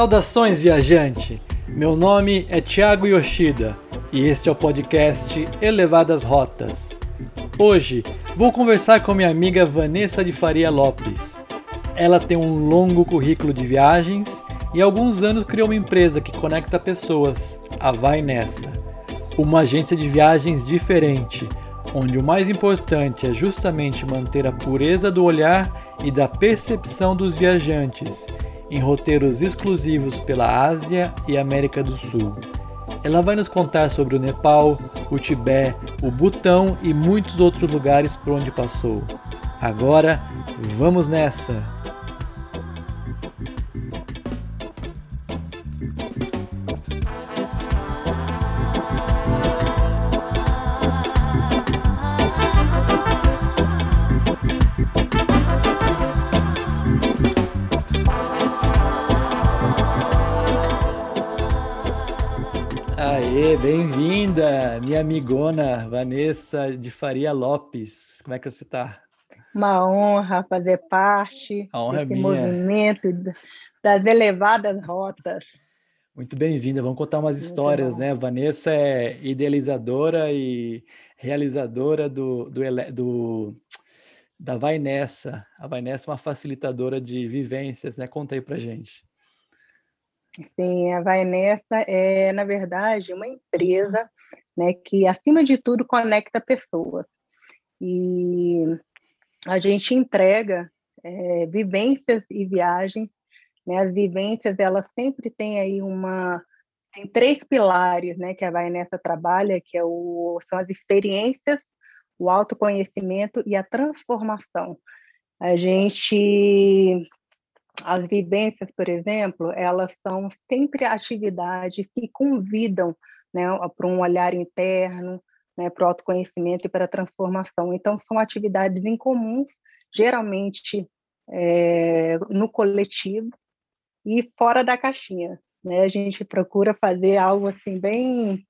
Saudações, viajante! Meu nome é Thiago Yoshida e este é o podcast Elevadas Rotas. Hoje vou conversar com minha amiga Vanessa de Faria Lopes. Ela tem um longo currículo de viagens e há alguns anos criou uma empresa que conecta pessoas, a Vai Nessa, uma agência de viagens diferente, onde o mais importante é justamente manter a pureza do olhar e da percepção dos viajantes em roteiros exclusivos pela Ásia e América do Sul. Ela vai nos contar sobre o Nepal, o Tibete, o Butão e muitos outros lugares por onde passou. Agora, vamos nessa! Minha amigona Vanessa de Faria Lopes. Como é que você está? Uma honra fazer parte A honra é desse é minha. movimento das elevadas rotas. Muito bem-vinda. Vamos contar umas histórias, né? Vanessa é idealizadora e realizadora do, do, do da Vai Nessa. A Vai Nessa é uma facilitadora de vivências, né? Conta aí pra gente. Sim, a Vai Nessa é, na verdade, uma empresa né, que, acima de tudo, conecta pessoas. E a gente entrega é, vivências e viagens. Né? As vivências, elas sempre têm aí uma... Tem três pilares né, que a Vai Nessa trabalha, que é o, são as experiências, o autoconhecimento e a transformação. A gente as vivências, por exemplo, elas são sempre atividades que convidam né, para um olhar interno, né, para o autoconhecimento e para a transformação. Então, são atividades incomuns, geralmente é, no coletivo e fora da caixinha. Né? A gente procura fazer algo assim bem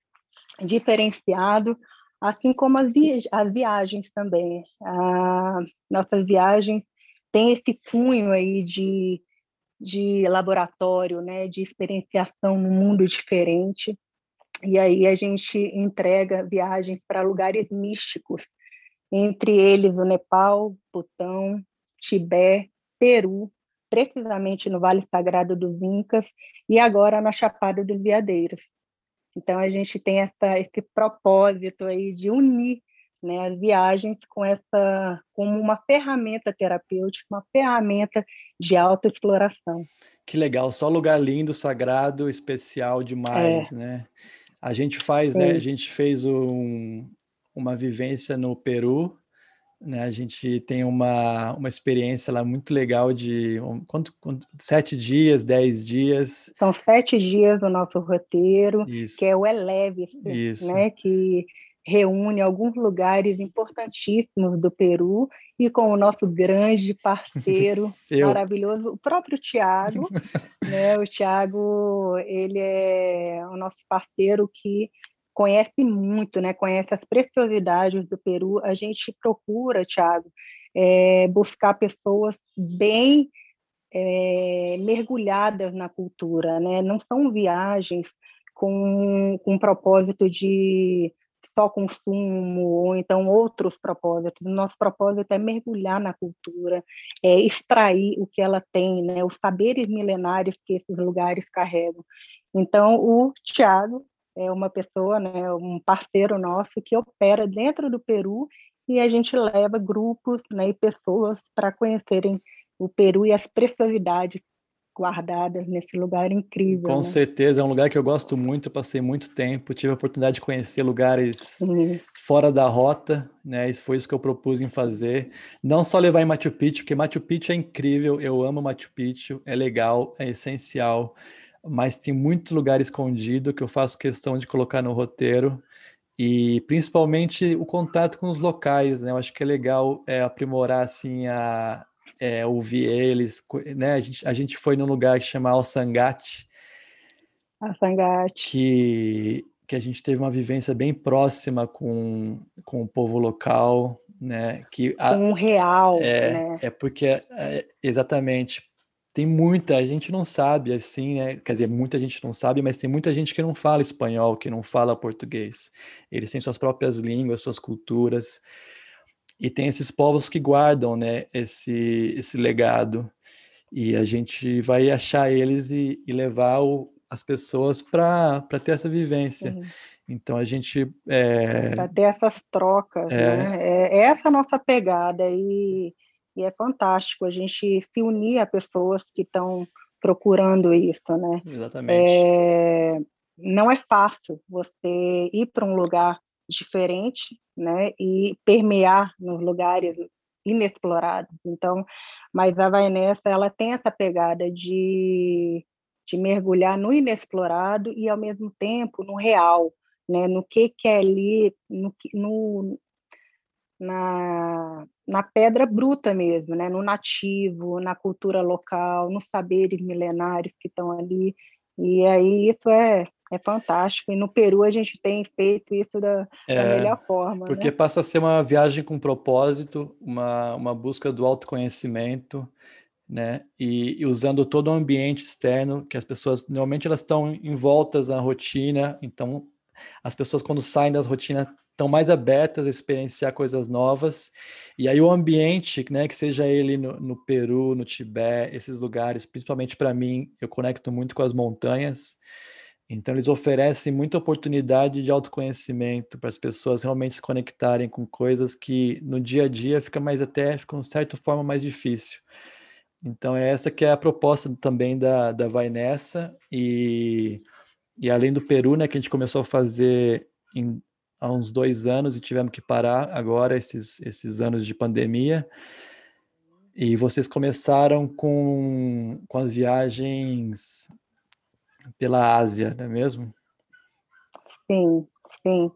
diferenciado, assim como as, vi as viagens também. A, nossas viagens tem esse cunho aí de, de laboratório, né, de experienciação no mundo diferente. E aí a gente entrega viagens para lugares místicos, entre eles o Nepal, Butão, Tibete, Peru, precisamente no Vale Sagrado dos Incas e agora na Chapada dos Veadeiros. Então a gente tem essa, esse propósito aí de unir né, as viagens com essa como uma ferramenta terapêutica, uma ferramenta de autoexploração. Que legal, só lugar lindo, sagrado, especial demais, é. né? A gente faz, né? A gente fez um, uma vivência no Peru, né? A gente tem uma, uma experiência lá muito legal de um, quanto, quanto, sete dias, dez dias. São sete dias do nosso roteiro, Isso. que é o Eleve, né? Que reúne alguns lugares importantíssimos do Peru e com o nosso grande parceiro maravilhoso, o próprio Tiago, né? O Tiago, ele é o nosso parceiro que conhece muito, né? Conhece as preciosidades do Peru. A gente procura, Tiago, é, buscar pessoas bem é, mergulhadas na cultura, né? Não são viagens com, com propósito de só consumo, ou então outros propósitos. Nosso propósito é mergulhar na cultura, é extrair o que ela tem, né, os saberes milenários que esses lugares carregam. Então, o Tiago é uma pessoa, né, um parceiro nosso que opera dentro do Peru e a gente leva grupos né, e pessoas para conhecerem o Peru e as preciosidades guardadas nesse lugar incrível. Com né? certeza, é um lugar que eu gosto muito, passei muito tempo, tive a oportunidade de conhecer lugares uhum. fora da rota, né? Isso foi isso que eu propus em fazer. Não só levar em Machu Picchu, porque Machu Picchu é incrível, eu amo Machu Picchu, é legal, é essencial, mas tem muito lugar escondido que eu faço questão de colocar no roteiro e principalmente o contato com os locais, né? Eu acho que é legal é, aprimorar assim a, é, ouvir eles, né? A gente, a gente foi num lugar que chama Alsangate. Alsangate. Que, que a gente teve uma vivência bem próxima com, com o povo local, né? Que a, um real, é, né? É porque, é, exatamente, tem muita, a gente não sabe assim, né? Quer dizer, muita gente não sabe, mas tem muita gente que não fala espanhol, que não fala português. Eles têm suas próprias línguas, suas culturas. E tem esses povos que guardam, né, esse, esse legado. E a gente vai achar eles e, e levar o, as pessoas para ter essa vivência. Sim. Então a gente. É... Para ter essas trocas, é... né? É, é essa a nossa pegada. E e é fantástico a gente se unir a pessoas que estão procurando isso, né? Exatamente. É, não é fácil você ir para um lugar diferente, né? E permear nos lugares inexplorados. Então, mas a Vainessa, ela tem essa pegada de, de mergulhar no inexplorado e ao mesmo tempo no real, né? No que que é ali, no, no na, na pedra bruta mesmo, né? no nativo, na cultura local, nos saberes milenários que estão ali. E aí isso é, é fantástico. E no Peru a gente tem feito isso da, é, da melhor forma. Porque né? passa a ser uma viagem com propósito, uma, uma busca do autoconhecimento, né? E, e, usando todo o ambiente externo, que as pessoas normalmente elas estão envoltas na rotina, então as pessoas quando saem das rotinas estão mais abertas a experienciar coisas novas. E aí o ambiente, né, que seja ele no, no Peru, no Tibete, esses lugares, principalmente para mim, eu conecto muito com as montanhas. Então eles oferecem muita oportunidade de autoconhecimento para as pessoas realmente se conectarem com coisas que no dia a dia fica mais até, fica de certa forma mais difícil. Então é essa que é a proposta também da, da Vai Nessa e, e além do Peru, né, que a gente começou a fazer em, há uns dois anos e tivemos que parar agora, esses, esses anos de pandemia. E vocês começaram com, com as viagens pela Ásia, não é mesmo? Sim, sim.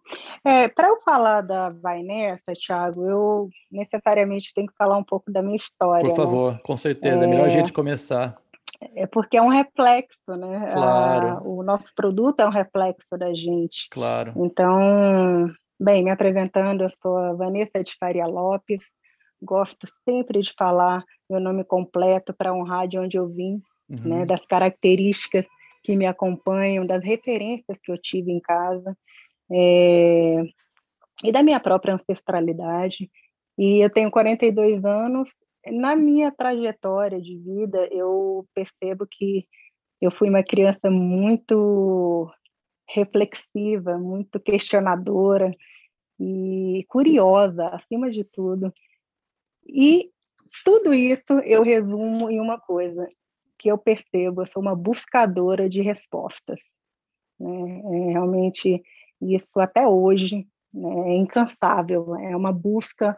É, Para eu falar da Vai Nessa, Thiago, eu necessariamente tenho que falar um pouco da minha história. Por né? favor, né? com certeza, é, é melhor a gente começar. É porque é um reflexo, né? Claro. A, o nosso produto é um reflexo da gente. Claro. Então, bem, me apresentando, eu sou a Vanessa de Faria Lopes. Gosto sempre de falar meu nome completo para honrar de onde eu vim, uhum. né? Das características que me acompanham, das referências que eu tive em casa. É, e da minha própria ancestralidade. E eu tenho 42 anos na minha trajetória de vida, eu percebo que eu fui uma criança muito reflexiva, muito questionadora e curiosa, acima de tudo. E tudo isso eu resumo em uma coisa que eu percebo, eu sou uma buscadora de respostas. Né? É realmente isso até hoje né? é incansável, é uma busca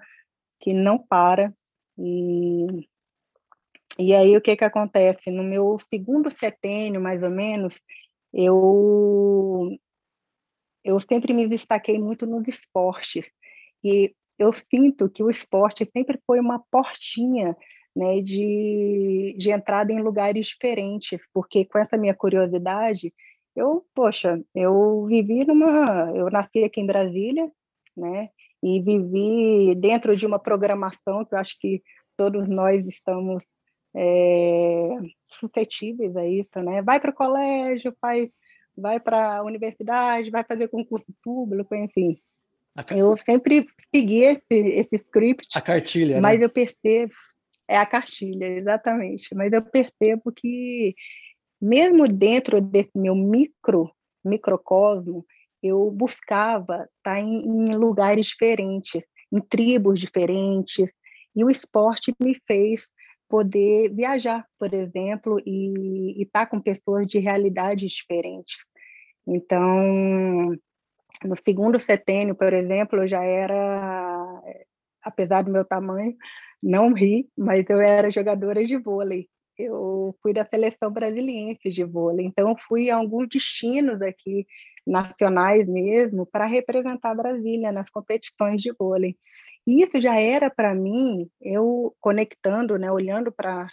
que não para e, e aí o que que acontece? No meu segundo setênio, mais ou menos, eu eu sempre me destaquei muito nos esportes e eu sinto que o esporte sempre foi uma portinha né, de, de entrada em lugares diferentes, porque com essa minha curiosidade, eu, poxa, eu vivi numa, eu nasci aqui em Brasília, né, e vivi dentro de uma programação que eu acho que todos nós estamos é, suscetíveis a isso, né? Vai para o colégio, vai, vai para a universidade, vai fazer concurso público, enfim. Eu sempre segui esse, esse script. A cartilha, Mas né? eu percebo... É a cartilha, exatamente. Mas eu percebo que, mesmo dentro desse meu micro, microcosmo, eu buscava estar em, em lugares diferentes, em tribos diferentes, e o esporte me fez poder viajar, por exemplo, e estar tá com pessoas de realidades diferentes. Então, no segundo setênio, por exemplo, eu já era, apesar do meu tamanho, não ri, mas eu era jogadora de vôlei. Eu fui da seleção brasiliense de vôlei, então fui a alguns destinos aqui nacionais mesmo para representar Brasília nas competições de vôlei. E isso já era para mim, eu conectando, né, olhando para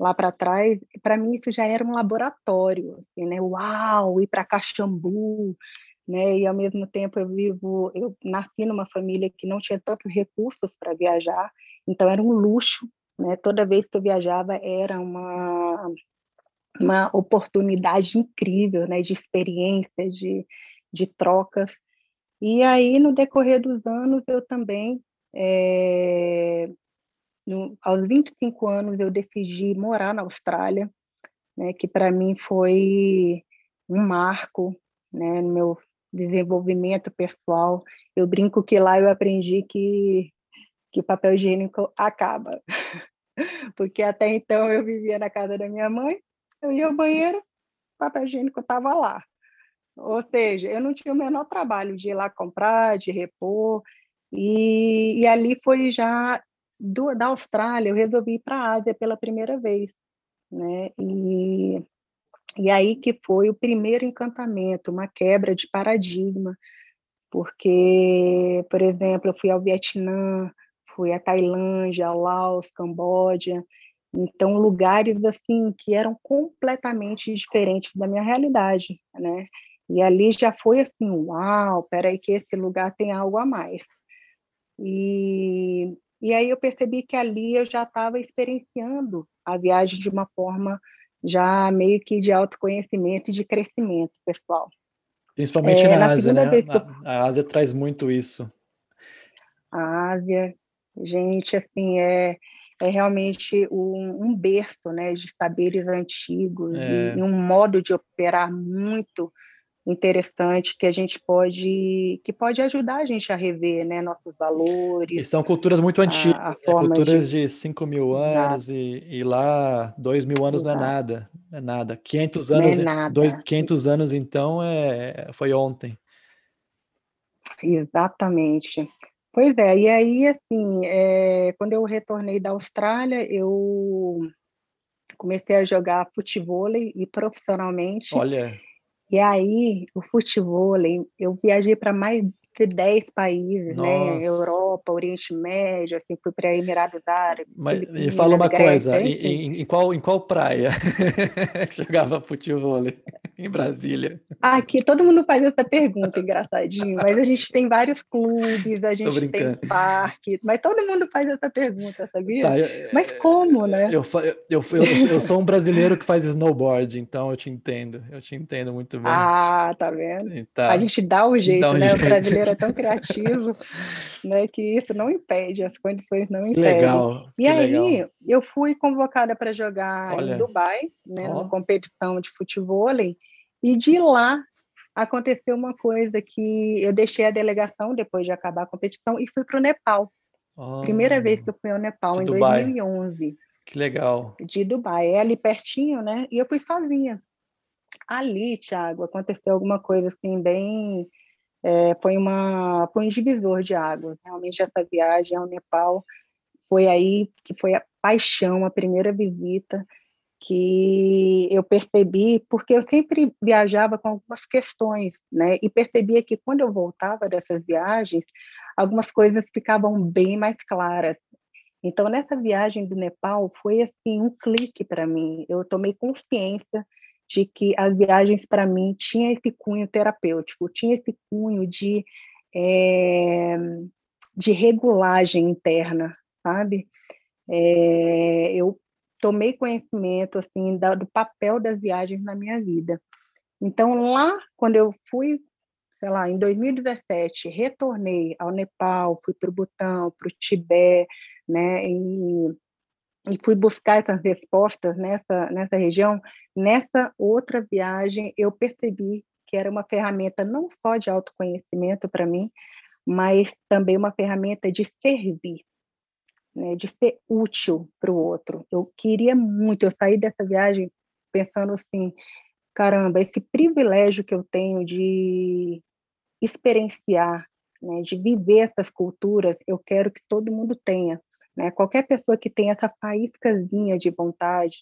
lá para trás, para mim isso já era um laboratório, assim, né? Uau, ir para Caxambu, né? E ao mesmo tempo eu vivo, eu nasci numa família que não tinha tantos recursos para viajar, então era um luxo né? Toda vez que eu viajava era uma uma oportunidade incrível, né, de experiência, de, de trocas. E aí, no decorrer dos anos, eu também, é, no, aos 25 anos, eu decidi morar na Austrália, né, que para mim foi um marco né, no meu desenvolvimento pessoal. Eu brinco que lá eu aprendi que, que o papel higiênico acaba, porque até então eu vivia na casa da minha mãe, eu ia ao banheiro, o papel higiênico estava lá. Ou seja, eu não tinha o menor trabalho de ir lá comprar, de repor, e, e ali foi já do, da Austrália, eu resolvi ir para a Ásia pela primeira vez, né? E, e aí que foi o primeiro encantamento, uma quebra de paradigma, porque, por exemplo, eu fui ao Vietnã, fui à Tailândia, ao Laos, Camboja, então, lugares assim que eram completamente diferentes da minha realidade, né? E ali já foi assim, uau, peraí que esse lugar tem algo a mais. E, e aí eu percebi que ali eu já estava experienciando a viagem de uma forma já meio que de autoconhecimento e de crescimento pessoal. Principalmente é, na, na Ásia, né? Eu... A, a Ásia traz muito isso. A Ásia, gente, assim, é é realmente um, um berço né, de saberes antigos é. e, e, um modo de operar muito interessante que a gente pode que pode ajudar a gente a rever né, nossos valores. E são culturas muito antigas, a, a né? culturas de... de 5 mil anos e, e, lá 2 mil anos Exato. não é nada, não é nada. 500 anos, é nada. Dois, 500 anos então é, foi ontem. Exatamente. Pois é, e aí, assim, é, quando eu retornei da Austrália, eu comecei a jogar futebol e profissionalmente. Olha. E aí, o futebol, eu viajei para mais de 10 países, né? Nossa. né? Europa, Oriente Médio, assim, fui para Emirados Árabes. Mas me fala uma Grécia, coisa, em, em, em, qual, em qual praia jogava futebol em Brasília? Aqui todo mundo faz essa pergunta, engraçadinho, mas a gente tem vários clubes, a gente tem parques, mas todo mundo faz essa pergunta, sabia? Tá, eu, mas como, né? Eu, eu, eu, eu, sou um brasileiro que faz snowboard, então eu te entendo, eu te entendo muito bem. Ah, tá vendo? Tá. A gente dá o jeito, dá um né? Jeito. O brasileiro é tão criativo, né, que isso não impede, as condições não impedem. Legal. E aí legal. eu fui convocada para jogar Olha. em Dubai, né, oh. numa competição de futebol, e de lá aconteceu uma coisa que eu deixei a delegação depois de acabar a competição e fui para o Nepal. Oh. Primeira vez que eu fui ao Nepal, de em Dubai. 2011. Que legal. De Dubai, é ali pertinho, né? E eu fui sozinha. Ali, Thiago, aconteceu alguma coisa assim bem é, foi, uma, foi um divisor de águas. Realmente, essa viagem ao Nepal foi aí que foi a paixão, a primeira visita que eu percebi, porque eu sempre viajava com algumas questões, né? E percebia que quando eu voltava dessas viagens, algumas coisas ficavam bem mais claras. Então, nessa viagem do Nepal, foi assim um clique para mim. Eu tomei consciência de que as viagens para mim tinha esse cunho terapêutico, tinha esse cunho de é, de regulagem interna, sabe? É, eu tomei conhecimento assim da, do papel das viagens na minha vida. Então lá, quando eu fui, sei lá, em 2017, retornei ao Nepal, fui para o Butão, para o Tibete, né? E e fui buscar essas respostas nessa, nessa região, nessa outra viagem eu percebi que era uma ferramenta não só de autoconhecimento para mim, mas também uma ferramenta de servir, né, de ser útil para o outro. Eu queria muito, eu saí dessa viagem pensando assim, caramba, esse privilégio que eu tenho de experienciar, né, de viver essas culturas, eu quero que todo mundo tenha. Né? Qualquer pessoa que tem essa faíscazinha de vontade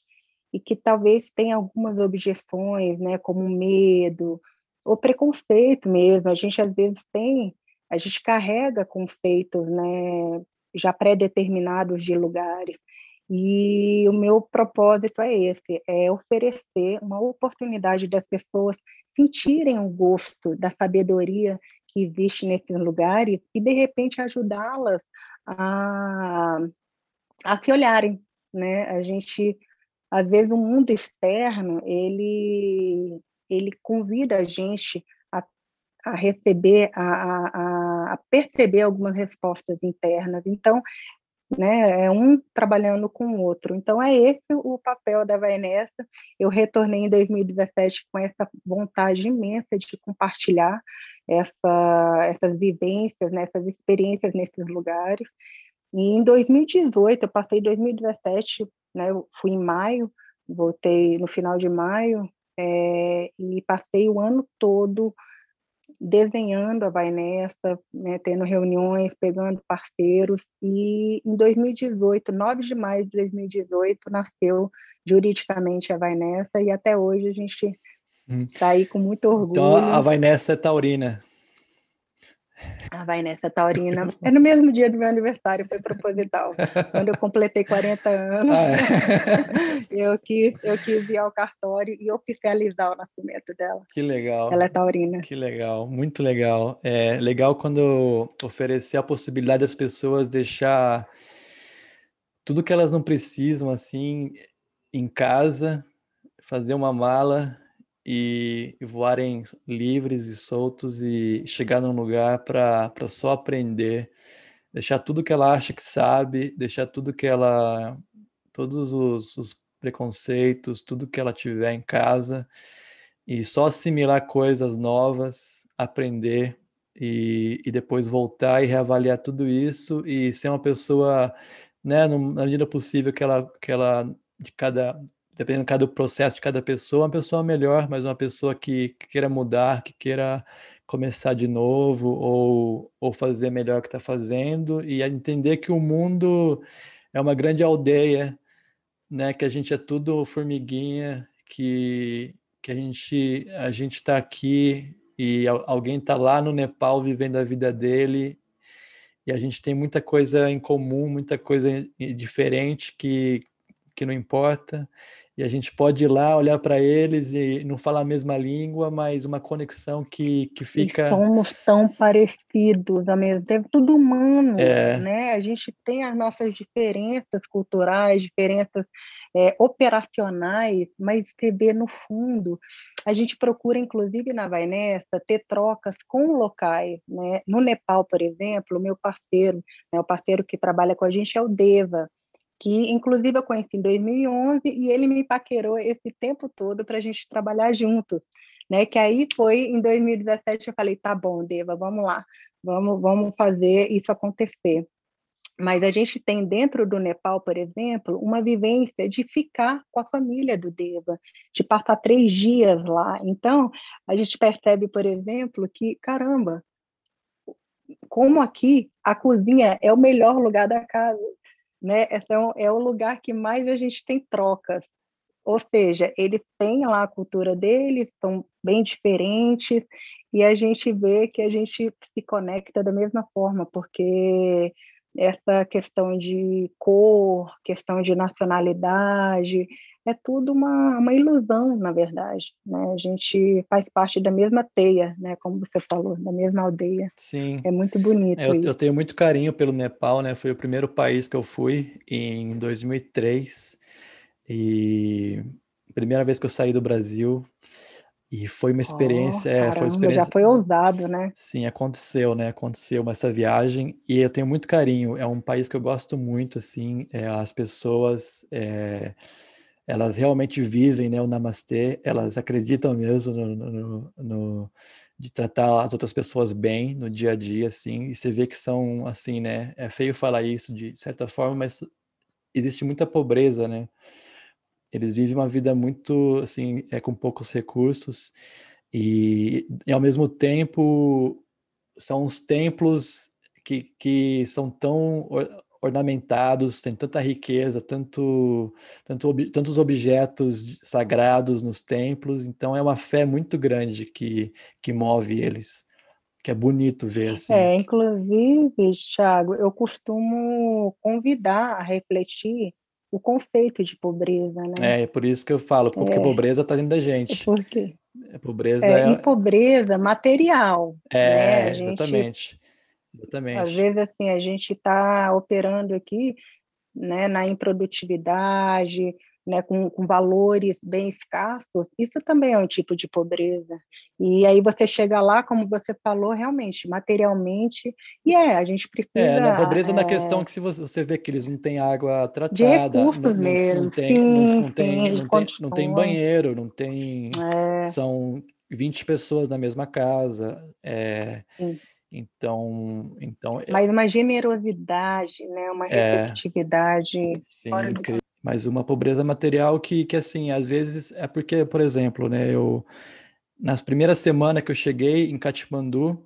e que talvez tenha algumas objeções, né, como medo ou preconceito mesmo, a gente às vezes tem, a gente carrega conceitos, né, já pré-determinados de lugares. E o meu propósito é esse, é oferecer uma oportunidade das pessoas sentirem o gosto da sabedoria que existe nesses lugares e de repente ajudá-las a, a se olharem, né? A gente, às vezes, o mundo externo, ele, ele convida a gente a, a receber, a, a, a perceber algumas respostas internas. Então, né? É um trabalhando com o outro. Então é esse o papel da Vai Nessa. Eu retornei em 2017 com essa vontade imensa de compartilhar essa, essas vivências, né? essas experiências nesses lugares. E em 2018, eu passei 2017, né? Eu fui em maio, voltei no final de maio é, e passei o ano todo desenhando a Vai Nessa, né, tendo reuniões, pegando parceiros, e em 2018, 9 de maio de 2018, nasceu juridicamente a Vai Nessa, e até hoje a gente está hum. aí com muito orgulho. Então a Vai Nessa é taurina. A vai nessa, Taurina. É no mesmo dia do meu aniversário, foi proposital. Quando eu completei 40 anos, ah, é. eu, quis, eu quis ir ao cartório e oficializar o nascimento dela. Que legal. Ela é taurina. Que legal, muito legal. É legal quando oferecer a possibilidade das pessoas deixar tudo que elas não precisam, assim, em casa, fazer uma mala e, voarem livres e soltos e chegar num lugar para só aprender, deixar tudo que ela acha que sabe, deixar tudo que ela, todos os, os preconceitos, tudo que ela tiver em casa e só assimilar coisas novas, aprender e, e depois voltar e reavaliar tudo isso e ser uma pessoa, né, na medida possível que ela, que ela de cada dependendo cada processo de cada pessoa, uma pessoa melhor, mas uma pessoa que, que queira mudar, que queira começar de novo ou, ou fazer melhor o que está fazendo e entender que o mundo é uma grande aldeia, né? Que a gente é tudo formiguinha, que, que a gente a gente está aqui e alguém está lá no Nepal vivendo a vida dele e a gente tem muita coisa em comum, muita coisa diferente que que não importa e a gente pode ir lá olhar para eles e não falar a mesma língua, mas uma conexão que, que fica. E somos tão parecidos ao mesmo tempo, tudo humano, é. né? A gente tem as nossas diferenças culturais, diferenças é, operacionais, mas você vê no fundo, a gente procura, inclusive na Vai Nessa, ter trocas com locais, né? No Nepal, por exemplo, o meu parceiro, né, o parceiro que trabalha com a gente é o Deva que inclusive eu conheci em 2011 e ele me paquerou esse tempo todo para a gente trabalhar juntos, né? Que aí foi em 2017 eu falei, tá bom, Deva, vamos lá, vamos, vamos fazer isso acontecer. Mas a gente tem dentro do Nepal, por exemplo, uma vivência de ficar com a família do Deva, de passar três dias lá. Então, a gente percebe, por exemplo, que, caramba, como aqui a cozinha é o melhor lugar da casa né? Então, é o lugar que mais a gente tem trocas. Ou seja, eles têm lá a cultura deles, são bem diferentes, e a gente vê que a gente se conecta da mesma forma, porque essa questão de cor, questão de nacionalidade, é tudo uma, uma ilusão, na verdade. Né? A gente faz parte da mesma teia, né? como você falou, da mesma aldeia. Sim. É muito bonito. É, eu, eu, tenho muito carinho pelo Nepal, né? Foi o primeiro país que eu fui em 2003. E primeira vez que eu saí do Brasil. E foi uma experiência, oh, caramba, é, foi uma experiência. Já foi ousado, né? Sim, aconteceu, né? Aconteceu essa viagem e eu tenho muito carinho. É um país que eu gosto muito, assim. É, as pessoas, é, elas realmente vivem, né? O Namastê. Elas acreditam mesmo no, no, no, de tratar as outras pessoas bem no dia a dia, assim. E você vê que são, assim, né? É feio falar isso de certa forma, mas existe muita pobreza, né? Eles vivem uma vida muito, assim, é, com poucos recursos e, e ao mesmo tempo são os templos que, que são tão ornamentados, tem tanta riqueza, tanto, tanto tantos objetos sagrados nos templos, então é uma fé muito grande que, que move eles, que é bonito ver assim. É, inclusive, Thiago, eu costumo convidar a refletir o conceito de pobreza, né? É, é por isso que eu falo, porque é. pobreza está dentro da gente. Por quê? É, pobreza é, é... E pobreza material. É, né? exatamente. Exatamente. Às vezes, assim, a gente está operando aqui né, na improdutividade, né, com, com, valores bem escassos, isso também é um tipo de pobreza. E aí você chega lá, como você falou, realmente, materialmente, e é, a gente precisa... É, na pobreza é, na questão que se você, você vê que eles não têm água tratada... De recursos não, mesmo, não, tem, sim, não, não, tem, sim, não, tem, não tem banheiro, não tem... É. São 20 pessoas na mesma casa, é, então, então... Mas uma generosidade, né, uma é. receptividade... Sim, incrível mas uma pobreza material que, que assim, às vezes é porque, por exemplo, né, eu nas primeiras semanas que eu cheguei em Katmandu,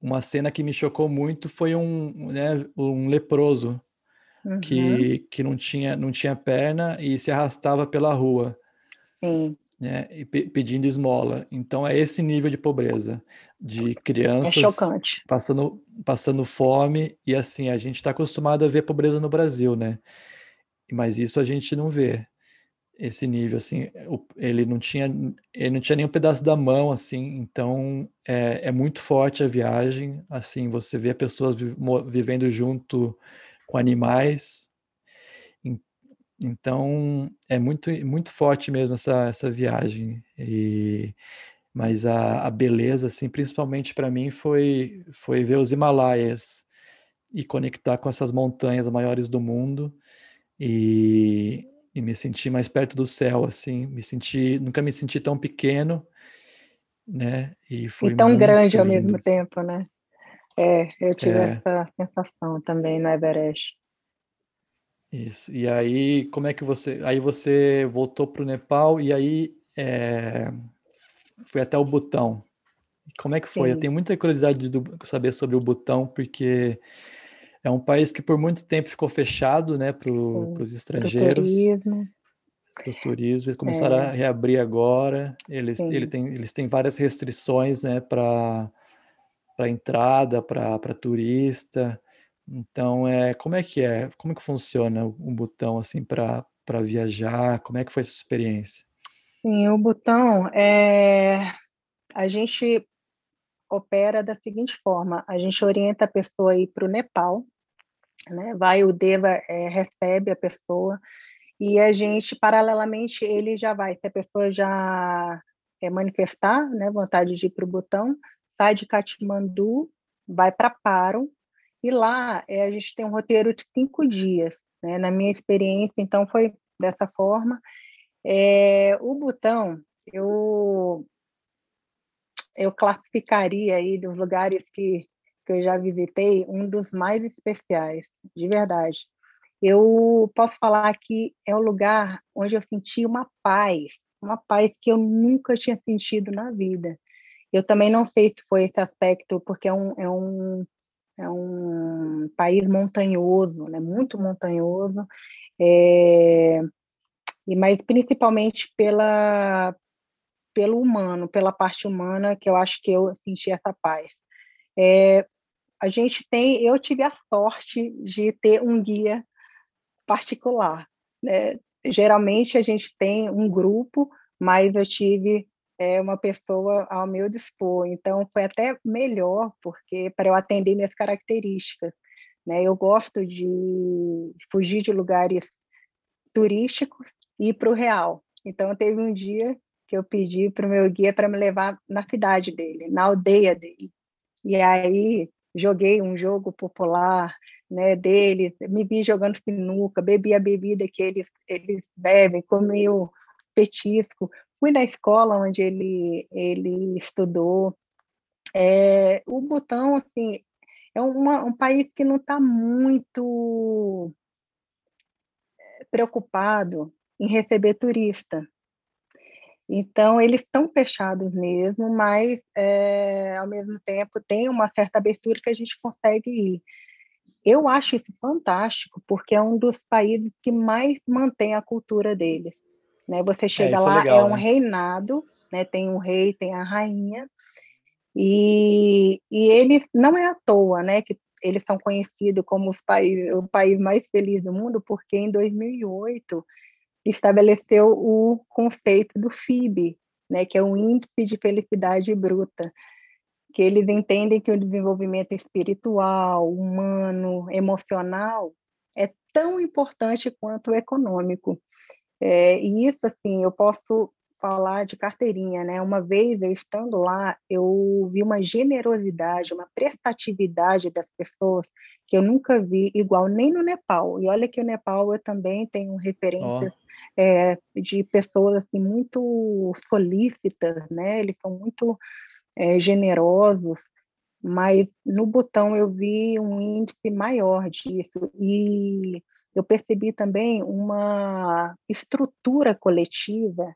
uma cena que me chocou muito foi um, né, um leproso uhum. que, que não tinha não tinha perna e se arrastava pela rua. Sim. Né, pe pedindo esmola. Então é esse nível de pobreza de crianças é passando passando fome e assim a gente está acostumado a ver pobreza no Brasil, né? mas isso a gente não vê esse nível assim ele não tinha ele não tinha nem um pedaço da mão assim então é, é muito forte a viagem assim você vê pessoas vivendo junto com animais então é muito muito forte mesmo essa, essa viagem e mas a, a beleza assim principalmente para mim foi foi ver os Himalaias e conectar com essas montanhas maiores do mundo e, e me senti mais perto do céu, assim, me senti, nunca me senti tão pequeno, né? E foi e tão grande lindo. ao mesmo tempo, né? É, eu tive é. essa sensação também no Everest. Isso. E aí, como é que você? Aí você voltou para o Nepal e aí é, foi até o Butão. Como é que foi? Sim. Eu tenho muita curiosidade de saber sobre o Butão porque é um país que por muito tempo ficou fechado né, para os estrangeiros. Para o turismo. Eles começaram é. a reabrir agora. Eles, ele tem, eles têm várias restrições né, para entrada, para turista. Então, é, como é que é? Como é que funciona um botão assim para viajar? Como é que foi essa experiência? Sim, o botão é a gente opera da seguinte forma: a gente orienta a pessoa a ir para o Nepal, né? Vai o Deva é, recebe a pessoa e a gente paralelamente ele já vai se a pessoa já é, manifestar, né, vontade de ir para o Butão, sai de Katmandu, vai para Paro e lá é, a gente tem um roteiro de cinco dias, né? Na minha experiência, então foi dessa forma. É, o Butão eu eu classificaria aí dos lugares que que eu já visitei, um dos mais especiais, de verdade. Eu posso falar que é o lugar onde eu senti uma paz, uma paz que eu nunca tinha sentido na vida. Eu também não sei se foi esse aspecto, porque é um, é um, é um país montanhoso, né? muito montanhoso, é, e mas principalmente pela, pelo humano, pela parte humana, que eu acho que eu senti essa paz. É, a gente tem, eu tive a sorte de ter um guia particular. Né? Geralmente a gente tem um grupo, mas eu tive é, uma pessoa ao meu dispor. Então foi até melhor, porque para eu atender minhas características. Né? Eu gosto de fugir de lugares turísticos ir para o real. Então teve um dia que eu pedi para o meu guia para me levar na cidade dele, na aldeia dele. E aí joguei um jogo popular né, deles, me vi jogando sinuca, bebi a bebida que eles, eles bebem, comi o petisco, fui na escola onde ele, ele estudou. É, o Butão, assim, é uma, um país que não está muito é, preocupado em receber turista. Então, eles estão fechados mesmo, mas, é, ao mesmo tempo, tem uma certa abertura que a gente consegue ir. Eu acho isso fantástico, porque é um dos países que mais mantém a cultura deles. Né? Você é, chega é, lá, é, legal, é um né? reinado, né? tem um rei, tem a rainha, e, e eles não é à toa né, que eles são conhecidos como país, o país mais feliz do mundo, porque em 2008 estabeleceu o conceito do FIB, né, que é o Índice de Felicidade Bruta, que eles entendem que o desenvolvimento espiritual, humano, emocional é tão importante quanto o econômico. É, e isso, assim, eu posso falar de carteirinha, né? Uma vez eu estando lá, eu vi uma generosidade, uma prestatividade das pessoas que eu nunca vi igual nem no Nepal. E olha que o Nepal eu também tenho referências oh. É, de pessoas assim muito solícitas, né? Eles são muito é, generosos, mas no Butão eu vi um índice maior disso e eu percebi também uma estrutura coletiva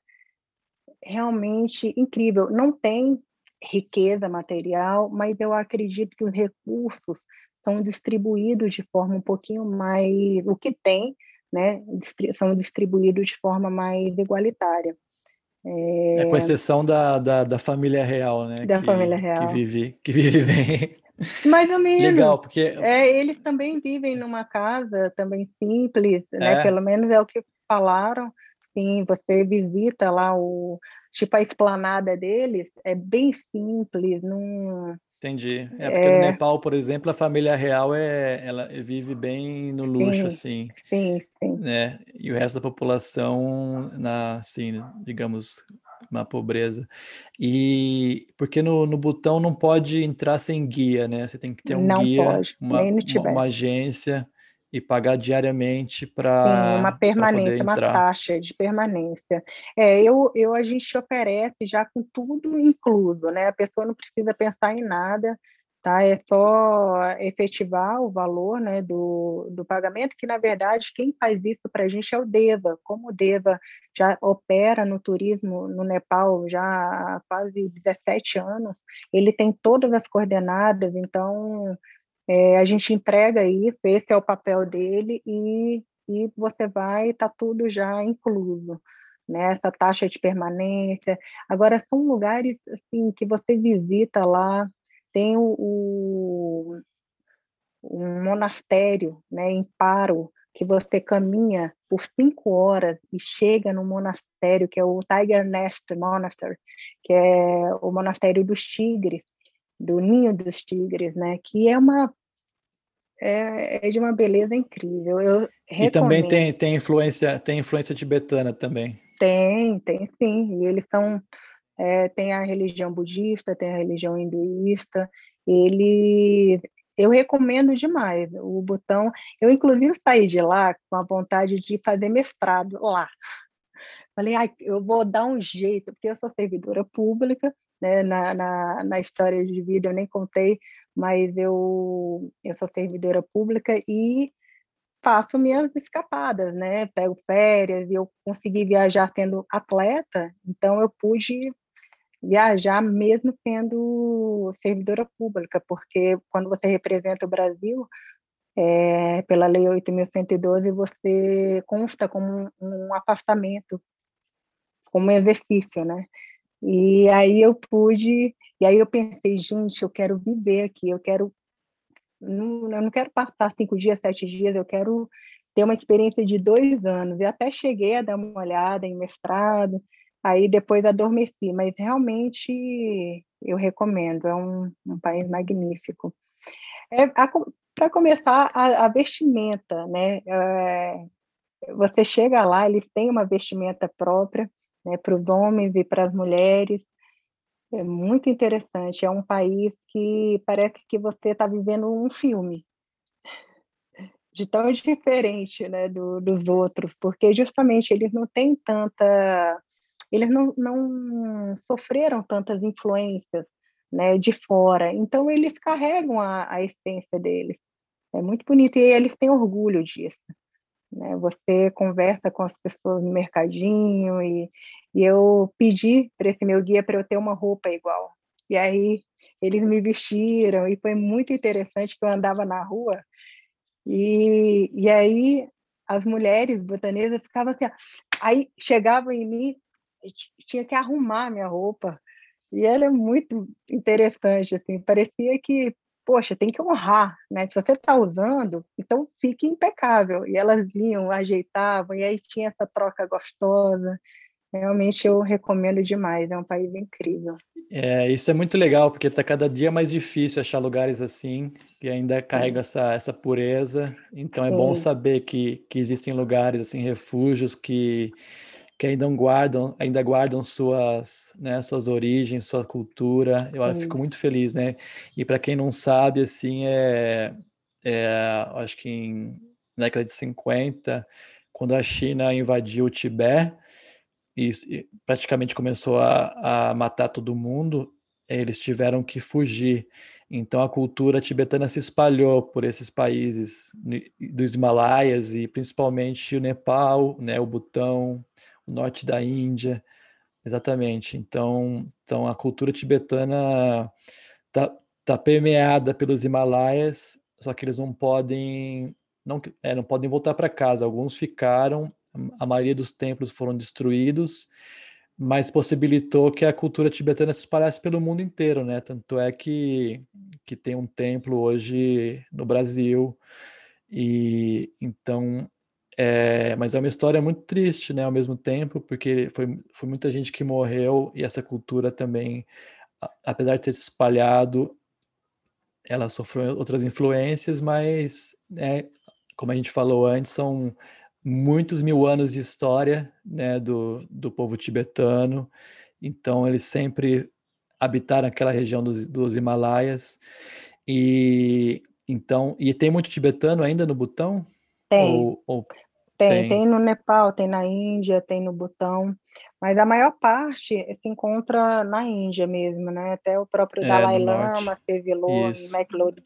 realmente incrível. Não tem riqueza material, mas eu acredito que os recursos são distribuídos de forma um pouquinho mais. O que tem, né, são distribuídos de forma mais igualitária. É, é com exceção da, da, da, família real, né? Da que, família real. Que vive, que vive bem. Mais ou menos. Legal, porque... É, eles também vivem numa casa também simples, né? É. Pelo menos é o que falaram. Sim, você visita lá o, tipo a esplanada deles é bem simples, não. Entendi. É porque é... no Nepal, por exemplo, a família real é, ela vive bem no luxo, sim, assim. Sim, sim. Né? E o resto da população na, assim, digamos, uma pobreza. E porque no, no Butão não pode entrar sem guia, né? Você tem que ter um não guia, pode, uma, uma, uma agência e pagar diariamente para uma permanência, uma taxa de permanência. É, eu, eu a gente oferece já com tudo incluso, né? A pessoa não precisa pensar em nada, tá? É só efetivar o valor, né, do, do pagamento, que na verdade quem faz isso para a gente é o Deva. Como o Deva já opera no turismo no Nepal já há quase 17 anos, ele tem todas as coordenadas, então é, a gente entrega isso, esse é o papel dele, e, e você vai, está tudo já incluso. Né, essa taxa de permanência. Agora, são lugares assim que você visita lá, tem o, o um monastério né, em Paro, que você caminha por cinco horas e chega no monastério, que é o Tiger Nest Monastery, que é o monastério dos tigres, do ninho dos tigres, né? Que é uma é, é de uma beleza incrível. Eu e também tem, tem influência tem influência tibetana também. Tem, tem sim. E eles são é, tem a religião budista, tem a religião hinduísta. Ele eu recomendo demais o Butão. Eu inclusive saí de lá com a vontade de fazer mestrado lá. Falei, ai, eu vou dar um jeito, porque eu sou servidora pública, né, na, na, na história de vida eu nem contei, mas eu, eu sou servidora pública e faço minhas escapadas, né? Pego férias e eu consegui viajar sendo atleta, então eu pude viajar mesmo sendo servidora pública, porque quando você representa o Brasil, é, pela Lei 8.112, você consta como um, um afastamento, como um exercício, né? E aí eu pude, e aí eu pensei, gente, eu quero viver aqui, eu quero, não, eu não quero passar cinco dias, sete dias, eu quero ter uma experiência de dois anos. E até cheguei a dar uma olhada em mestrado, aí depois adormeci, mas realmente eu recomendo, é um, um país magnífico. É, Para começar, a, a, vestimenta, né? É, você chega lá, eles têm uma vestimenta própria, né, para os homens e para as mulheres. É muito interessante. É um país que parece que você está vivendo um filme, de tão diferente né, do, dos outros, porque justamente eles não têm tanta. Eles não, não sofreram tantas influências né, de fora, então eles carregam a, a essência deles. É muito bonito e eles têm orgulho disso. Né? Você conversa com as pessoas no mercadinho e, e eu pedi para esse meu guia para eu ter uma roupa igual. E aí eles me vestiram e foi muito interessante que eu andava na rua e, e aí as mulheres botanesas ficavam assim, aí chegavam em mim, tinha que arrumar minha roupa. E ela é muito interessante, assim, parecia que poxa, tem que honrar, né? Se você está usando, então fique impecável. E elas vinham, ajeitavam, e aí tinha essa troca gostosa. Realmente eu recomendo demais, é um país incrível. É, isso é muito legal, porque está cada dia mais difícil achar lugares assim, que ainda carregam essa, essa pureza. Então é Sim. bom saber que, que existem lugares, assim, refúgios que, que ainda guardam, ainda guardam suas, né, suas origens, sua cultura. Eu Sim. fico muito feliz, né? E para quem não sabe, assim, é, é acho que em, na década de 50, quando a China invadiu o Tibete, e, praticamente começou a, a matar todo mundo, eles tiveram que fugir. Então a cultura tibetana se espalhou por esses países dos Himalaias e principalmente o Nepal, né, o Butão, o norte da Índia, exatamente. Então, então a cultura tibetana tá, tá permeada pelos Himalaias, só que eles não podem não, é, não podem voltar para casa. Alguns ficaram a maioria dos templos foram destruídos, mas possibilitou que a cultura tibetana se espalhasse pelo mundo inteiro, né? Tanto é que, que tem um templo hoje no Brasil, e então é, mas é uma história muito triste, né, ao mesmo tempo, porque foi, foi muita gente que morreu e essa cultura também, apesar de ter se espalhado, ela sofreu outras influências, mas, né, como a gente falou antes, são muitos mil anos de história né, do, do povo tibetano, então eles sempre habitaram aquela região dos, dos Himalaias e então e tem muito tibetano ainda no Butão? Tem. Ou, ou tem, tem, tem, no Nepal, tem na Índia, tem no Butão, mas a maior parte se encontra na Índia mesmo, né? Até o próprio é, Dalai Lama teve McLeod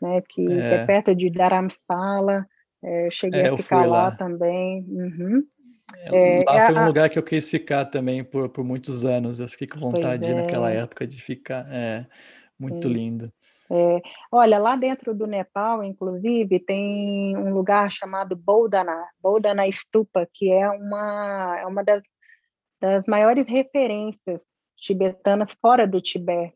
né? Que é. é perto de Dharamsala. É, cheguei é, a ficar lá. lá. também. Uhum. É, lá é foi um lugar que eu quis ficar também por, por muitos anos. Eu fiquei com vontade naquela é. época de ficar. É muito lindo. É, olha, lá dentro do Nepal, inclusive, tem um lugar chamado Boldana, Boldana Stupa, que é uma, é uma das, das maiores referências tibetanas fora do Tibete.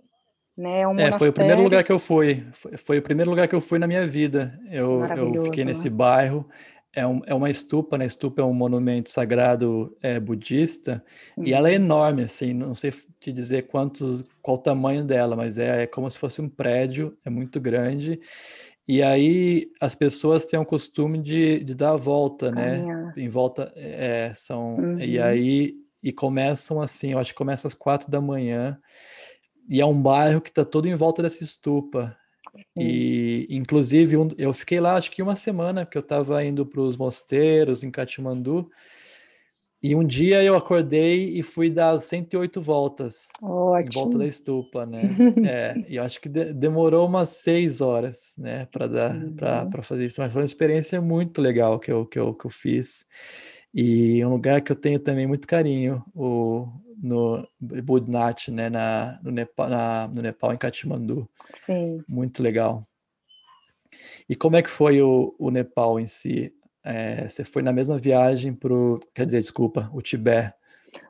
Né? É, um é, foi o primeiro lugar que eu fui. Foi, foi, o primeiro lugar que eu fui na minha vida. Eu, eu fiquei nesse né? bairro. É, um, é uma estupa, né? Estupa é um monumento sagrado é, budista uhum. e ela é uhum. enorme, assim. Não sei te dizer quantos, qual o tamanho dela, mas é, é como se fosse um prédio, é muito grande. E aí as pessoas têm o costume de, de dar a volta, né? Em volta, é, são. Uhum. E aí e começam assim, eu acho que começa às quatro da manhã e é um bairro que está todo em volta dessa estupa. E, inclusive, um, eu fiquei lá acho que uma semana, porque eu estava indo para os mosteiros em Katmandu. E um dia eu acordei e fui dar 108 voltas Ótimo. em volta da estupa, né? é, e acho que de, demorou umas seis horas, né, para dar uhum. para fazer isso. Mas foi uma experiência muito legal que eu, que eu, que eu fiz. E um lugar que eu tenho também muito carinho, o, no Budnat, né, na, no, Nepal, na, no Nepal, em Katmandu. Sim. Muito legal. E como é que foi o, o Nepal em si? É, você foi na mesma viagem para o, quer dizer, desculpa, o Tibete.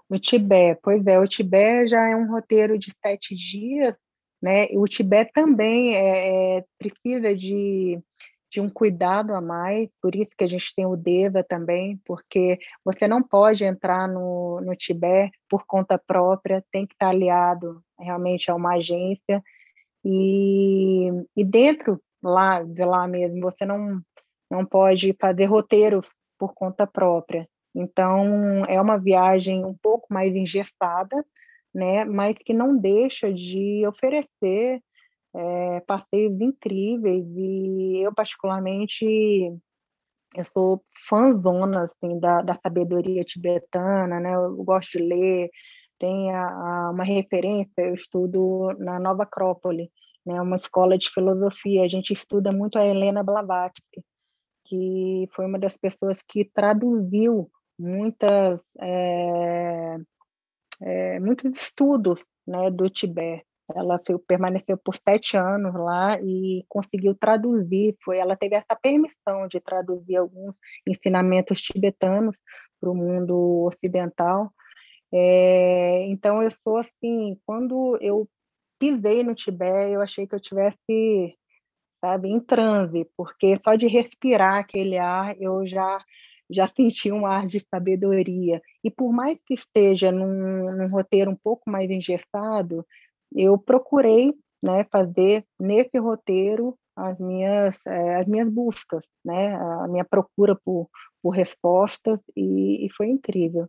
O Tibete, pois é, o Tibete já é um roteiro de sete dias, né? O Tibete também é, é precisa de de um cuidado a mais, por isso que a gente tem o DEVA também, porque você não pode entrar no, no Tibete por conta própria, tem que estar aliado realmente a uma agência, e, e dentro lá, de lá mesmo, você não, não pode fazer roteiros por conta própria. Então, é uma viagem um pouco mais engessada, né, mas que não deixa de oferecer é, passeios incríveis e eu particularmente eu sou fãzona assim da, da sabedoria tibetana, né? Eu gosto de ler. Tem a, a, uma referência, eu estudo na Nova Acrópole, né? Uma escola de filosofia. A gente estuda muito a Helena Blavatsky, que foi uma das pessoas que traduziu muitas é, é, muitos estudos né, do Tibete. Ela foi, permaneceu por sete anos lá e conseguiu traduzir. Foi, ela teve essa permissão de traduzir alguns ensinamentos tibetanos para o mundo ocidental. É, então eu sou assim, quando eu pisei no Tibete, eu achei que eu tivesse, sabe, em transe, porque só de respirar aquele ar eu já já senti um ar de sabedoria. E por mais que esteja num, num roteiro um pouco mais engessado, eu procurei né, fazer nesse roteiro as minhas, é, as minhas buscas, né, a minha procura por, por respostas, e, e foi incrível.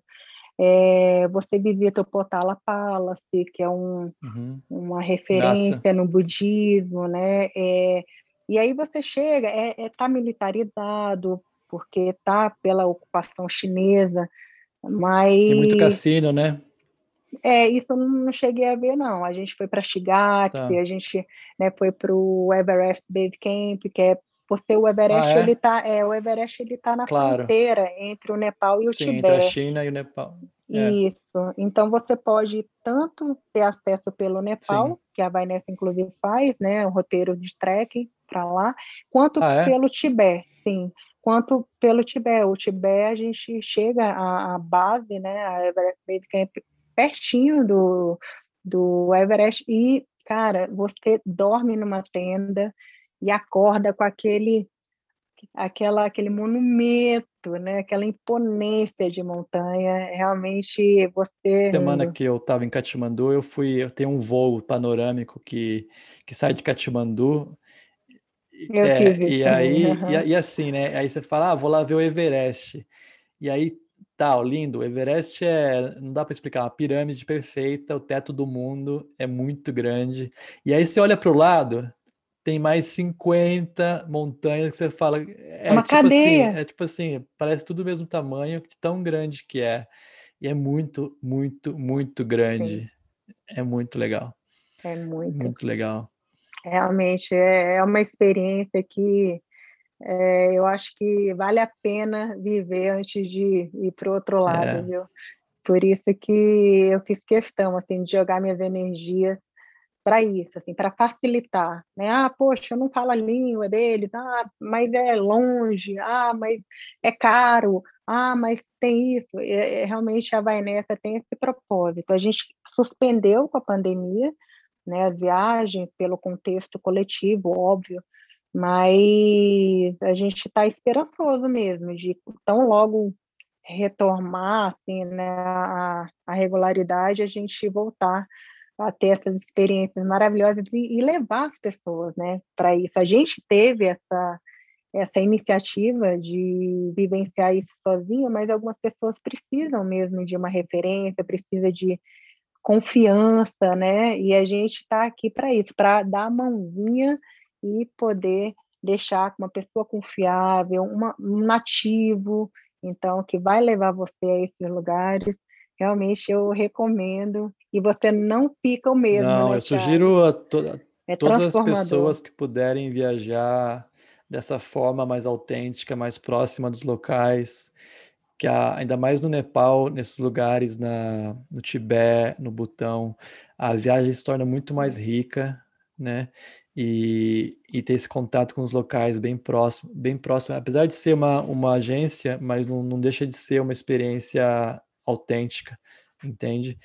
É, você visita o Potala Palace, que é um, uhum. uma referência Nossa. no budismo, né? É, e aí você chega, é, é tá militarizado, porque tá pela ocupação chinesa, mas... Tem muito cassino, né? É, isso eu não cheguei a ver, não. A gente foi para Shigak, tá. a gente né, foi para o Everest Base Camp, que é porque o Everest ah, é? ele tá, é, o Everest ele tá na claro. fronteira entre o Nepal e o Sim, Tibete. entre a China e o Nepal. É. Isso. Então você pode tanto ter acesso pelo Nepal, Sim. que a Vainessa inclusive faz, né, um roteiro de trekking para lá, quanto ah, é? pelo Tibete, sim. Quanto pelo Tibete. O Tibete a gente chega à, à base, né, a Everest Base Camp pertinho do, do Everest e, cara, você dorme numa tenda e acorda com aquele aquela aquele monumento, né? Aquela imponência de montanha. Realmente você semana que eu estava em Katmandu, eu fui, eu tenho um voo panorâmico que que sai de Katmandu. Eu é, e aí uhum. e, e, assim, né? Aí você fala, ah, vou lá ver o Everest. E aí tal, lindo. O Everest é, não dá para explicar, uma pirâmide perfeita, o teto do mundo é muito grande. E aí você olha para o lado, tem mais 50 montanhas que você fala. É, uma tipo cadeia. Assim, é tipo assim, parece tudo do mesmo tamanho, tão grande que é. E é muito, muito, muito grande. Sim. É muito legal. É muito. Muito legal. Realmente, é, é uma experiência que é, eu acho que vale a pena viver antes de ir para o outro lado, é. viu? Por isso que eu fiz questão assim de jogar minhas energias para isso, assim, para facilitar, né? Ah, poxa, eu não falo a língua deles, ah, mas é longe, ah, mas é caro, ah, mas tem isso. É, é, realmente a Vai Nessa tem esse propósito. A gente suspendeu com a pandemia, né, a viagem pelo contexto coletivo, óbvio, mas a gente está esperançoso mesmo de tão logo retomar assim, né, a, a, regularidade, a gente voltar a ter essas experiências maravilhosas e, e levar as pessoas né, para isso. A gente teve essa, essa iniciativa de vivenciar isso sozinha, mas algumas pessoas precisam mesmo de uma referência, precisa de confiança, né? E a gente está aqui para isso, para dar a mãozinha e poder deixar uma pessoa confiável, uma, um nativo, então, que vai levar você a esses lugares. Realmente eu recomendo. E você não fica o mesmo. Não, né, eu sugiro a to é todas as pessoas que puderem viajar dessa forma mais autêntica, mais próxima dos locais, que ainda mais no Nepal, nesses lugares, na, no Tibete, no Butão, a viagem se torna muito mais rica, né? E, e ter esse contato com os locais bem próximo, bem próximo, apesar de ser uma, uma agência, mas não, não deixa de ser uma experiência autêntica, entende?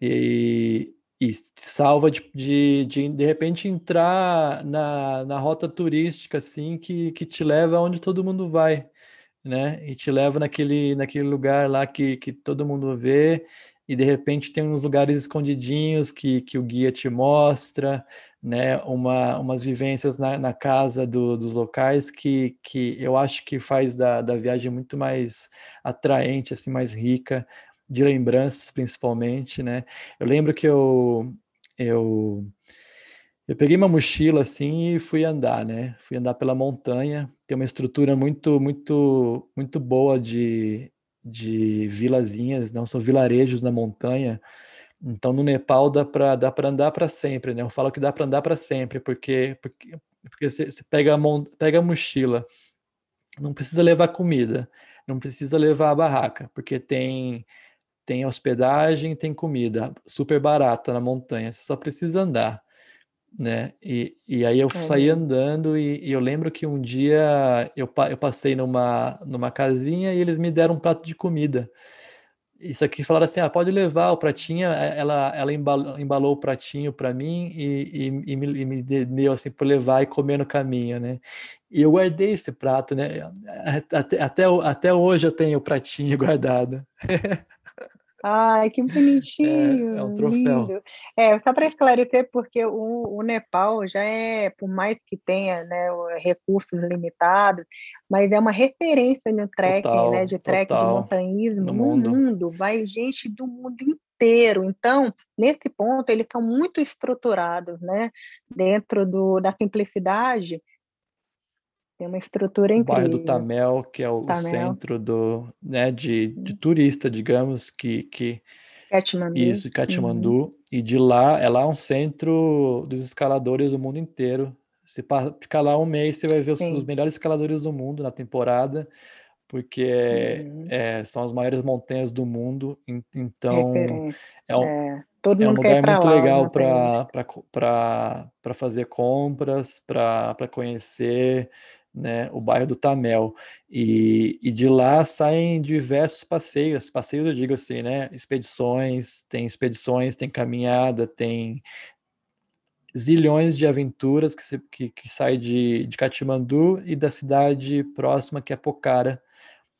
E, e salva de, de, de, de repente entrar na, na rota turística assim que, que te leva aonde todo mundo vai, né? E te leva naquele, naquele lugar lá que, que todo mundo vê e de repente tem uns lugares escondidinhos que, que o guia te mostra, né, uma, umas vivências na, na casa do, dos locais que, que eu acho que faz da, da viagem muito mais atraente, assim, mais rica, de lembranças principalmente, né? Eu lembro que eu, eu, eu peguei uma mochila assim e fui andar, né? Fui andar pela montanha, tem uma estrutura muito, muito, muito boa de, de vilazinhas, não são vilarejos na montanha, então no Nepal dá para dá para andar para sempre, né? Eu falo que dá para andar para sempre, porque porque, porque você, você pega a mão, pega a mochila, não precisa levar comida, não precisa levar a barraca, porque tem tem hospedagem, tem comida, super barata na montanha, você só precisa andar, né? E, e aí eu é. saí andando e, e, eu lembro que um dia eu, eu passei numa, numa casinha e eles me deram um prato de comida. Isso aqui falaram assim, ah, pode levar o pratinho, é, ela, ela embalou, embalou o pratinho para mim e, e, e, me, e, me, deu assim para levar e comer no caminho, né? E eu guardei esse prato, né? Até, até, até hoje eu tenho o pratinho guardado. Ai, que bonitinho. É, é um troféu. Lindo. É, só para esclarecer, porque o, o, Nepal já é, por mais que tenha né, recursos limitados, mas é uma referência no trekking, total, né, de trekking de montanhismo no, no mundo. mundo. Vai gente do mundo inteiro. Então, nesse ponto, eles são muito estruturados, né, dentro do, da simplicidade tem uma estrutura incrível. O bairro do Tamel, que é o Tamel. centro do, né, de, de uhum. turista, digamos, que, que Katmandu. Isso, Katmandu. Uhum. E de lá, é lá um centro dos escaladores do mundo inteiro. Você ficar lá um mês, você vai ver os, os, melhores escaladores do mundo na temporada, porque uhum. é, são as maiores montanhas do mundo. Então, é um, é, é um lugar muito lá, legal para fazer compras, para conhecer né, o bairro do Tamel. E, e de lá saem diversos passeios, passeios eu digo assim, né, expedições, tem expedições, tem caminhada, tem zilhões de aventuras que, se, que, que saem de, de Katmandu e da cidade próxima que é Pokhara,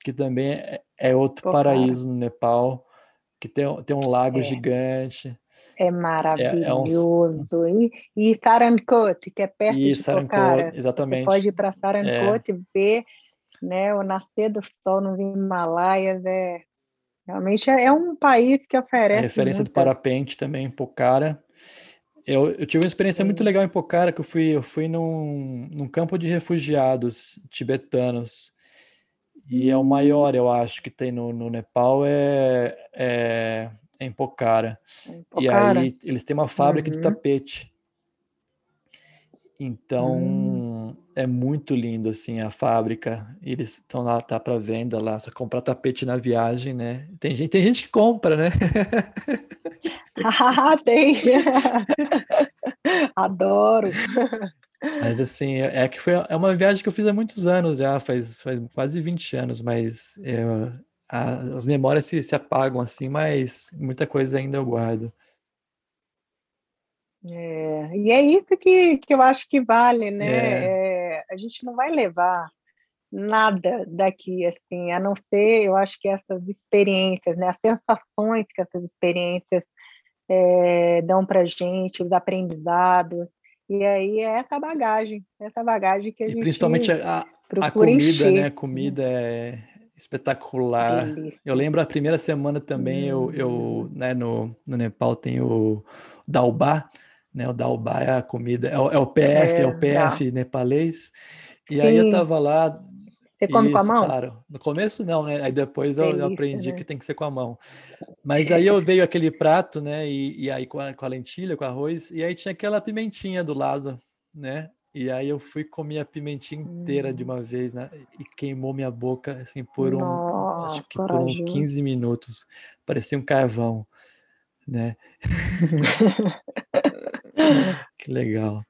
que também é, é outro Pokhara. paraíso no Nepal, que tem, tem um lago é. gigante. É maravilhoso. É, é e, e Sarankot, que é perto e de Pokhara. Exatamente. Você pode ir para Sarankot é. ver né, o nascer do sol nos Himalaias. É, realmente é, é um país que oferece. A referência muitas... do parapente também, Pokhara. Eu, eu, tive uma experiência muito legal em Pokhara, que eu fui, eu fui num, num campo de refugiados tibetanos. E é o maior, eu acho, que tem no, no Nepal, é, é em Pocara. Em Pocara. E aí eles têm uma fábrica uhum. de tapete. Então hum. é muito lindo assim a fábrica. Eles estão lá tá para venda lá, só comprar tapete na viagem, né? Tem gente, tem gente que compra, né? ah, tem. Adoro. Mas assim, é, é que foi é uma viagem que eu fiz há muitos anos já, faz, faz quase 20 anos, mas eu, as memórias se, se apagam assim, mas muita coisa ainda eu guardo. É, e é isso que, que eu acho que vale, né? É. É, a gente não vai levar nada daqui, assim, a não ser, eu acho que essas experiências, né? As sensações que essas experiências é, dão para gente, os aprendizados, e aí é essa bagagem, essa bagagem que a e gente principalmente a, a comida, encher. né? A comida é espetacular. Delícia. Eu lembro a primeira semana também, hum. eu, eu hum. né, no, no Nepal tem o Dalba, né? O Dalba é a comida, é o, é o PF, é, é o PF nepalês. E Sim. aí eu tava lá. Você come isso, com a mão? Claro. No começo não, né? Aí depois eu, eu aprendi né? que tem que ser com a mão. Mas aí eu veio aquele prato, né? E, e aí com a, com a lentilha, com arroz, e aí tinha aquela pimentinha do lado, né? E aí eu fui comer a pimentinha inteira de hum. uma vez, né? E queimou minha boca, assim, por um, Nossa, acho que por uns 15 minutos. Parecia um carvão, né? que legal.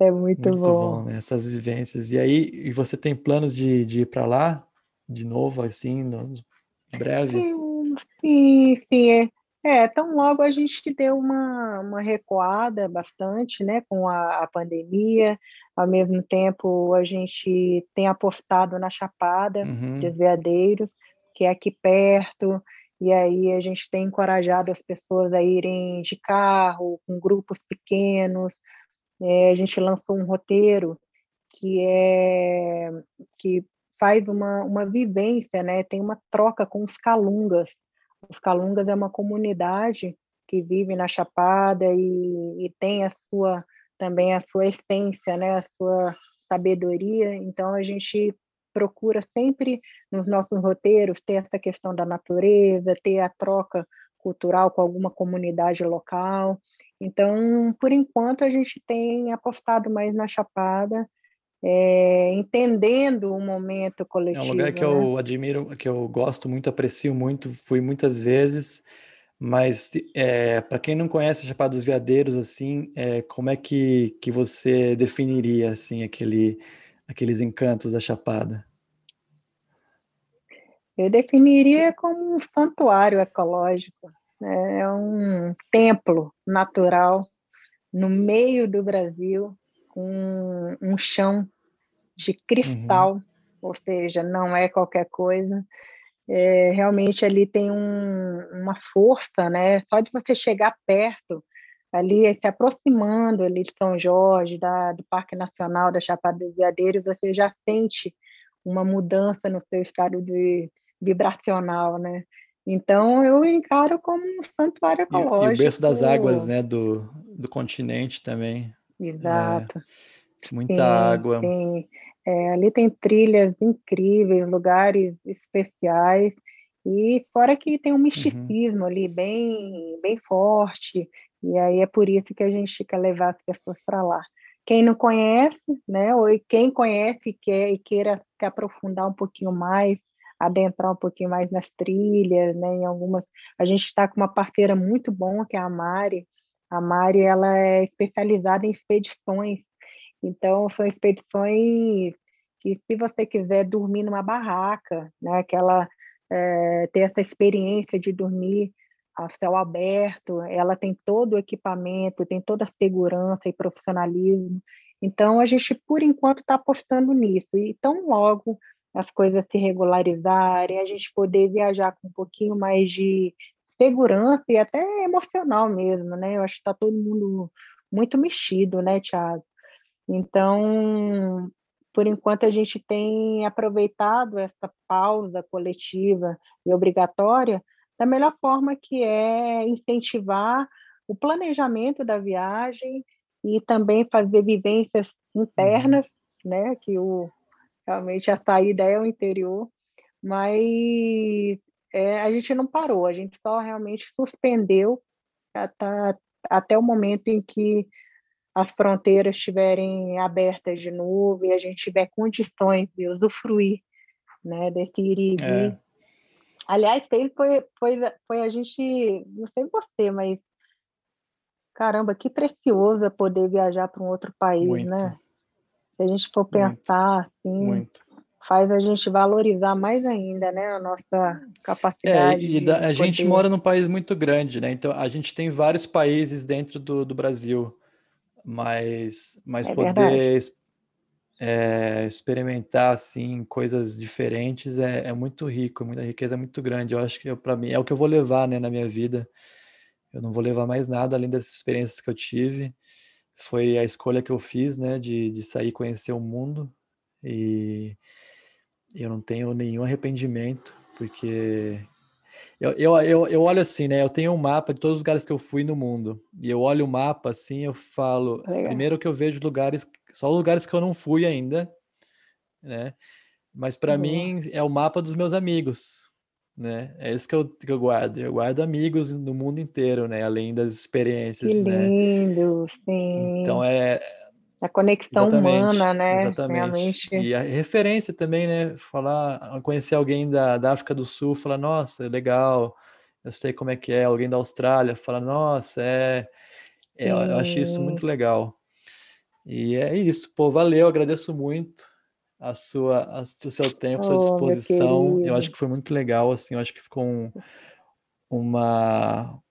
É muito, muito bom. bom né? Essas vivências. E aí, e você tem planos de, de ir para lá de novo, assim, no, breve? Sim, sim, sim. É. Tão logo a gente deu uma, uma recuada bastante, né, com a, a pandemia, ao mesmo tempo a gente tem apostado na Chapada uhum. dos Veadeiros, que é aqui perto, e aí a gente tem encorajado as pessoas a irem de carro, com grupos pequenos, é, a gente lançou um roteiro que é que faz uma, uma vivência, né, tem uma troca com os calungas, os Calungas é uma comunidade que vive na Chapada e, e tem a sua também a sua essência, né, a sua sabedoria. Então a gente procura sempre nos nossos roteiros ter essa questão da natureza, ter a troca cultural com alguma comunidade local. Então, por enquanto, a gente tem apostado mais na Chapada é, entendendo o momento coletivo. É um lugar que né? eu admiro, que eu gosto muito, aprecio muito, fui muitas vezes, mas é, para quem não conhece a Chapada dos Veadeiros, assim, é, como é que, que você definiria assim aquele, aqueles encantos da Chapada? Eu definiria como um santuário ecológico, né? é um templo natural no meio do Brasil, com um chão de cristal, uhum. ou seja, não é qualquer coisa. É, realmente ali tem um, uma força, né? Só de você chegar perto, ali se aproximando ali de São Jorge, da, do Parque Nacional da Chapada dos Veadeiros, você já sente uma mudança no seu estado de vibracional, né? Então eu encaro como um santuário ecológico. E, e o berço das águas, né, do, do continente também. Exato. É, muita sim, água. Sim. É, ali tem trilhas incríveis, lugares especiais, e fora que tem um uhum. misticismo uhum. ali bem, bem forte, e aí é por isso que a gente quer levar as pessoas para lá. Quem não conhece, né, ou quem conhece e quer e queira se aprofundar um pouquinho mais, adentrar um pouquinho mais nas trilhas, né, em algumas, a gente está com uma parceira muito bom que é a Mari. A Mari ela é especializada em expedições então, são expedições que, se você quiser dormir numa barraca, né, aquela, é, ter essa experiência de dormir a céu aberto, ela tem todo o equipamento, tem toda a segurança e profissionalismo. Então, a gente, por enquanto, está apostando nisso. E tão logo as coisas se regularizarem, a gente poder viajar com um pouquinho mais de segurança e até emocional mesmo, né? Eu acho que está todo mundo muito mexido, né, Tiago? Então, por enquanto, a gente tem aproveitado essa pausa coletiva e obrigatória da melhor forma, que é incentivar o planejamento da viagem e também fazer vivências internas, uhum. né? Que o, realmente a saída é o interior, mas é, a gente não parou, a gente só realmente suspendeu até, até o momento em que as fronteiras estiverem abertas de novo e a gente tiver condições de usufruir né, desse ir e vir. É. Aliás, foi, foi, foi a gente, não sei você, mas caramba, que precioso poder viajar para um outro país, Muito. né? Se a gente for pensar Muito. assim, Muito. faz a gente valorizar mais ainda, né, a nossa capacidade. É, e da, a gente mora num país muito grande, né? Então a gente tem vários países dentro do, do Brasil mas, mas é poder é, experimentar assim coisas diferentes é, é, muito rico, muita riqueza é muito grande. Eu acho que para mim é o que eu vou levar né, na minha vida. Eu não vou levar mais nada além das experiências que eu tive. Foi a escolha que eu fiz, né, de, de sair conhecer o mundo e eu não tenho nenhum arrependimento porque eu, eu, eu, eu, olho assim, né? Eu tenho um mapa de todos os lugares que eu fui no mundo. E eu olho o mapa assim, eu falo. Legal. Primeiro que eu vejo lugares, só lugares que eu não fui ainda, né? Mas para mim é o mapa dos meus amigos, né? É isso que eu, que eu guardo. Eu guardo amigos no mundo inteiro, né? Além das experiências, que né? lindo, né? sim. Então é a conexão exatamente, humana, né? Exatamente. Realmente. E a referência também, né? Falar, conhecer alguém da, da África do Sul, falar, nossa, legal, eu sei como é que é. Alguém da Austrália, fala, nossa, é. é eu, eu achei isso muito legal. E é isso, pô, valeu, agradeço muito a sua, a, o seu tempo, a sua oh, disposição. Eu acho que foi muito legal, assim, eu acho que ficou um, uma,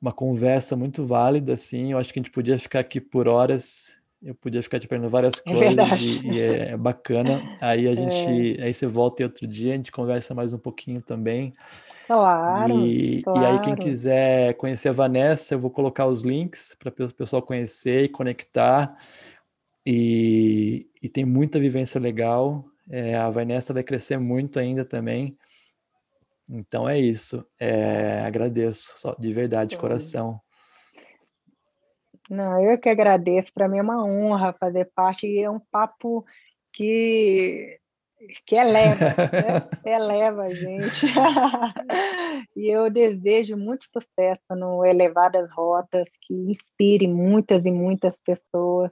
uma conversa muito válida, assim. Eu acho que a gente podia ficar aqui por horas eu podia ficar te perguntando várias é coisas e, e, é bacana. Aí a gente, é. aí você volta outro dia, a gente conversa mais um pouquinho também. Claro, e, claro. e aí quem quiser conhecer a Vanessa, eu vou colocar os links para o pessoal conhecer e conectar. E, e tem muita vivência legal. É, a Vanessa vai crescer muito ainda também. Então é isso. É, agradeço, só, de verdade, de coração. Não, eu que agradeço. Para mim é uma honra fazer parte e é um papo que que eleva, né? eleva a gente. e eu desejo muito sucesso no Elevadas Rotas, que inspire muitas e muitas pessoas